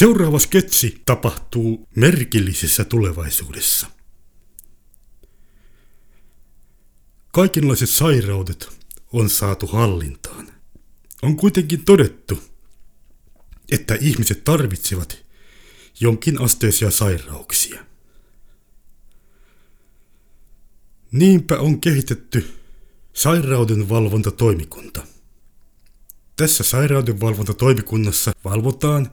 Seuraava sketsi tapahtuu merkillisessä tulevaisuudessa. Kaikenlaiset sairaudet on saatu hallintaan. On kuitenkin todettu, että ihmiset tarvitsevat jonkin asteisia sairauksia. Niinpä on kehitetty sairaudenvalvontatoimikunta. Tässä sairaudenvalvontatoimikunnassa valvotaan,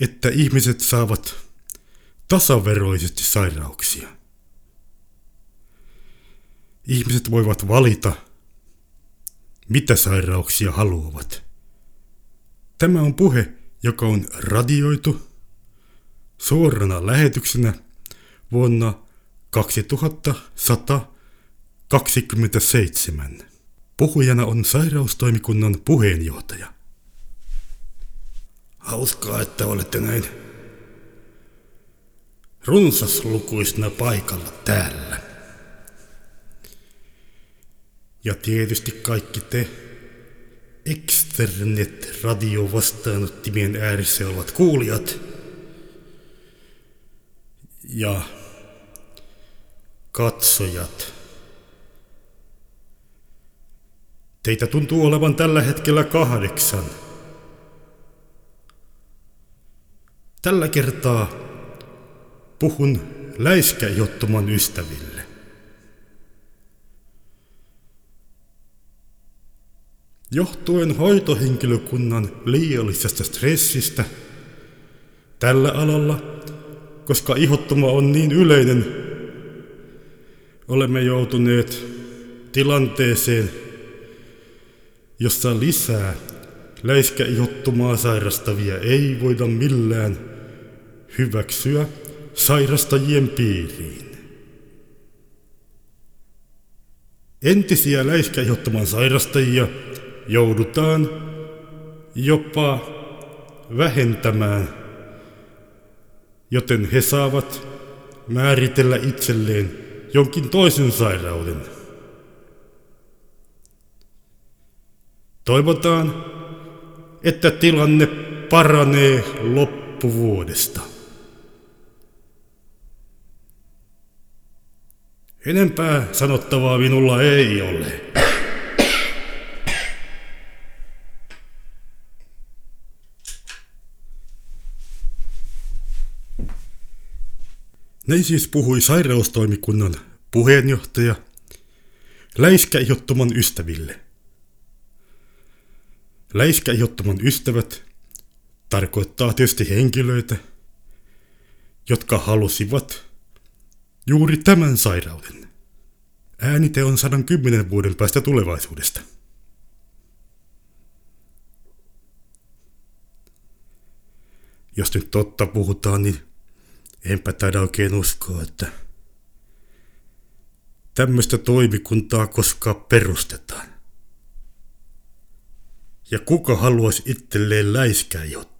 että ihmiset saavat tasaveroisesti sairauksia. Ihmiset voivat valita, mitä sairauksia haluavat. Tämä on puhe, joka on radioitu suorana lähetyksenä vuonna 2127. Puhujana on sairaustoimikunnan puheenjohtaja. Hauskaa, että olette näin runsaslukuisena paikalla täällä. Ja tietysti kaikki te Externet-radio-vastaanottimien ääressä olevat kuulijat. Ja katsojat. Teitä tuntuu olevan tällä hetkellä kahdeksan. Tällä kertaa puhun läiskäjottoman ystäville. Johtuen hoitohenkilökunnan liiallisesta stressistä tällä alalla, koska ihottuma on niin yleinen, olemme joutuneet tilanteeseen, jossa lisää läiskäihottumaa sairastavia ei voida millään hyväksyä sairastajien piiriin. Entisiä läiskäihottoman sairastajia joudutaan jopa vähentämään, joten he saavat määritellä itselleen jonkin toisen sairauden. Toivotaan, että tilanne paranee loppuvuodesta. Enempää sanottavaa minulla ei ole. Näin siis puhui sairaustoimikunnan puheenjohtaja läiskäihottoman ystäville. Läiskäihottoman ystävät tarkoittaa tietysti henkilöitä, jotka halusivat juuri tämän sairauden. Äänite on 110 vuoden päästä tulevaisuudesta. Jos nyt totta puhutaan, niin enpä taida oikein uskoa, että tämmöistä toimikuntaa koskaan perustetaan. Ja kuka haluaisi itselleen läiskää jotain?